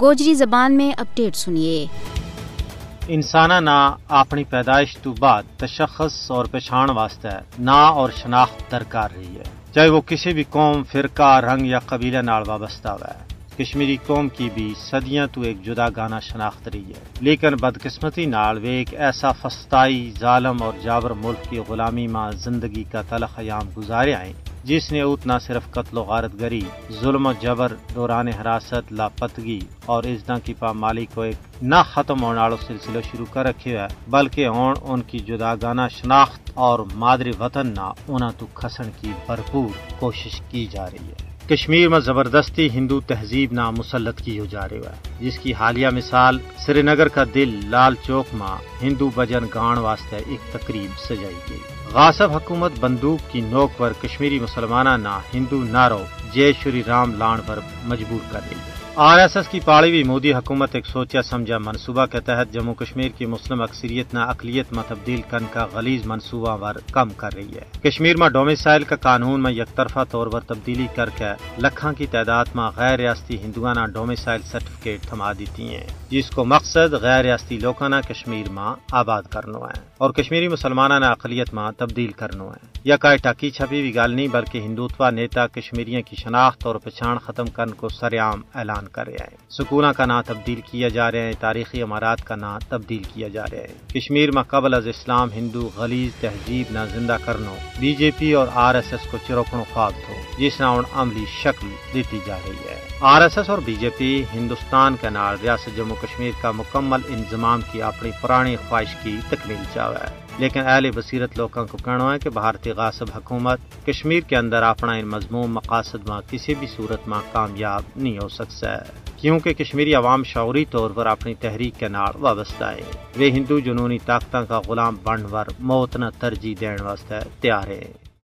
گوجری زبان میں اپڈیٹ سنیے۔ انسانہ نا اپنی پیدائش تو بعد تشخص اور پہچان واسطے نا اور شناخت درکار رہی ہے۔ چاہے وہ کسی بھی قوم، فرقہ، رنگ یا قبیلہ نال وابستہ ہوا ہے کشمیری قوم کی بھی صدیاں تو ایک جدا گانا شناخت رہی ہے۔ لیکن بدقسمتی نال وہ ایک ایسا فستائی، ظالم اور جابر ملک کی غلامی ماں زندگی کا تلخ ایام گزارے آئے۔ جس نے اتنا صرف قتل و غارت گری، ظلم و جبر، دوران حراست، لاپتگی اور اس کی پامالی کو ایک نہ ختم ہونے والا سلسلہ شروع کر رکھے ہے بلکہ ہون ان کی جدا گانا شناخت اور مادری وطن نہ انہوں تو کھسن کی بھرپور کوشش کی جا رہی ہے۔ کشمیر میں زبردستی ہندو تہذیب نہ مسلط کی ہو جا رہی ہے، جس کی حالیہ مثال سری نگر کا دل لال چوک میں ہندو بجن گان واسطے ایک تقریب سجائی گئی۔ غاصب حکومت بندوق کی نوک پر کشمیری مسلمانہ نہ ہندو نارو جے شری رام لان پر مجبور کر رہی ہے آر ایس ایس کی پاڑی ہوئی مودی حکومت ایک سوچا سمجھا منصوبہ کے تحت جموں کشمیر کی مسلم اکثریت نہ اقلیت میں تبدیل کن کا غلیظ منصوبہ ور کم کر رہی ہے۔ کشمیر میں ڈومیسائل کا قانون میں یک طرفہ طور پر تبدیلی کر کے لکھاں کی تعداد میں غیر ریاستی ہندوانہ ڈومیسائل سرٹیفکیٹ تھما دیتی ہیں، جس کو مقصد غیر ریاستی لوکانہ کشمیر میں آباد کرنا ہے اور کشمیری مسلمانہ نہ اقلیت میں تبدیل کرنا ہے۔ یا کائے ٹاکی چھپی بھی گال نہیں بلکہ ہندوتوا نیتا کشمیریوں کی شناخت اور پہچان ختم کرنے کو سریام اعلان کر رہے ہیں۔ سکونہ کا نام تبدیل کیا جا رہے ہیں تاریخی امارات کا نام تبدیل کیا جا رہا ہے۔ کشمیر میں قبل از اسلام ہندو غلیظ تہذیب نہ زندہ کرنو، بی جے پی اور آر ایس ایس کو چروکنو خواب تھو جس نہ عملی شکل دیتی جا رہی ہے۔ آر ایس ایس اور بی جے پی ہندوستان کے نال ریاست جموں کشمیر کا مکمل انضمام کی اپنی پرانی خواہش کی تکمیل چاہا ہے لیکن اہل بصیرت لوگوں کو کہنا ہے کہ بھارتی غاصب حکومت کشمیر کے اندر اپنا ان مضمون مقاصد میں کسی بھی صورت میں کامیاب نہیں ہو سکتا ہے۔ کیونکہ کشمیری عوام شعوری طور پر اپنی تحریک کے نال وابستہ ہے۔ وہ ہندو جنونی طاقتوں کا غلام بنور موت نہ ترجیح دین واسطے تیار ہے۔